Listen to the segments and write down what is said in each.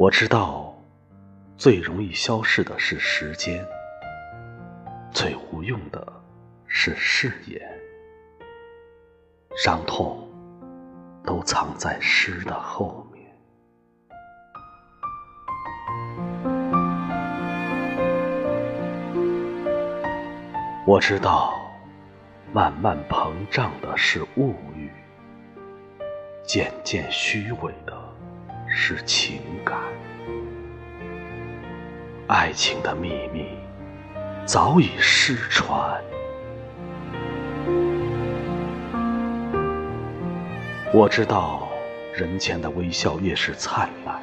我知道，最容易消逝的是时间，最无用的是誓言，伤痛都藏在诗的后面。我知道，慢慢膨胀的是物欲，渐渐虚伪的是情感。爱情的秘密早已失传。我知道，人前的微笑越是灿烂，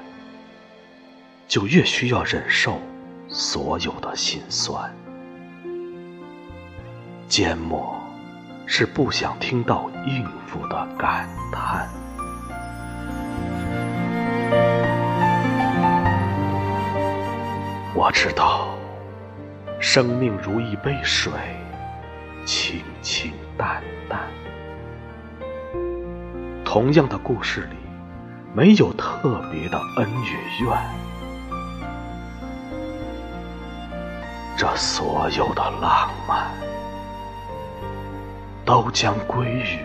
就越需要忍受所有的心酸。缄默是不想听到应付的感叹。我知道，生命如一杯水，清清淡淡。同样的故事里，没有特别的恩与怨。这所有的浪漫。都将归于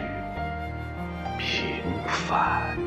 平凡。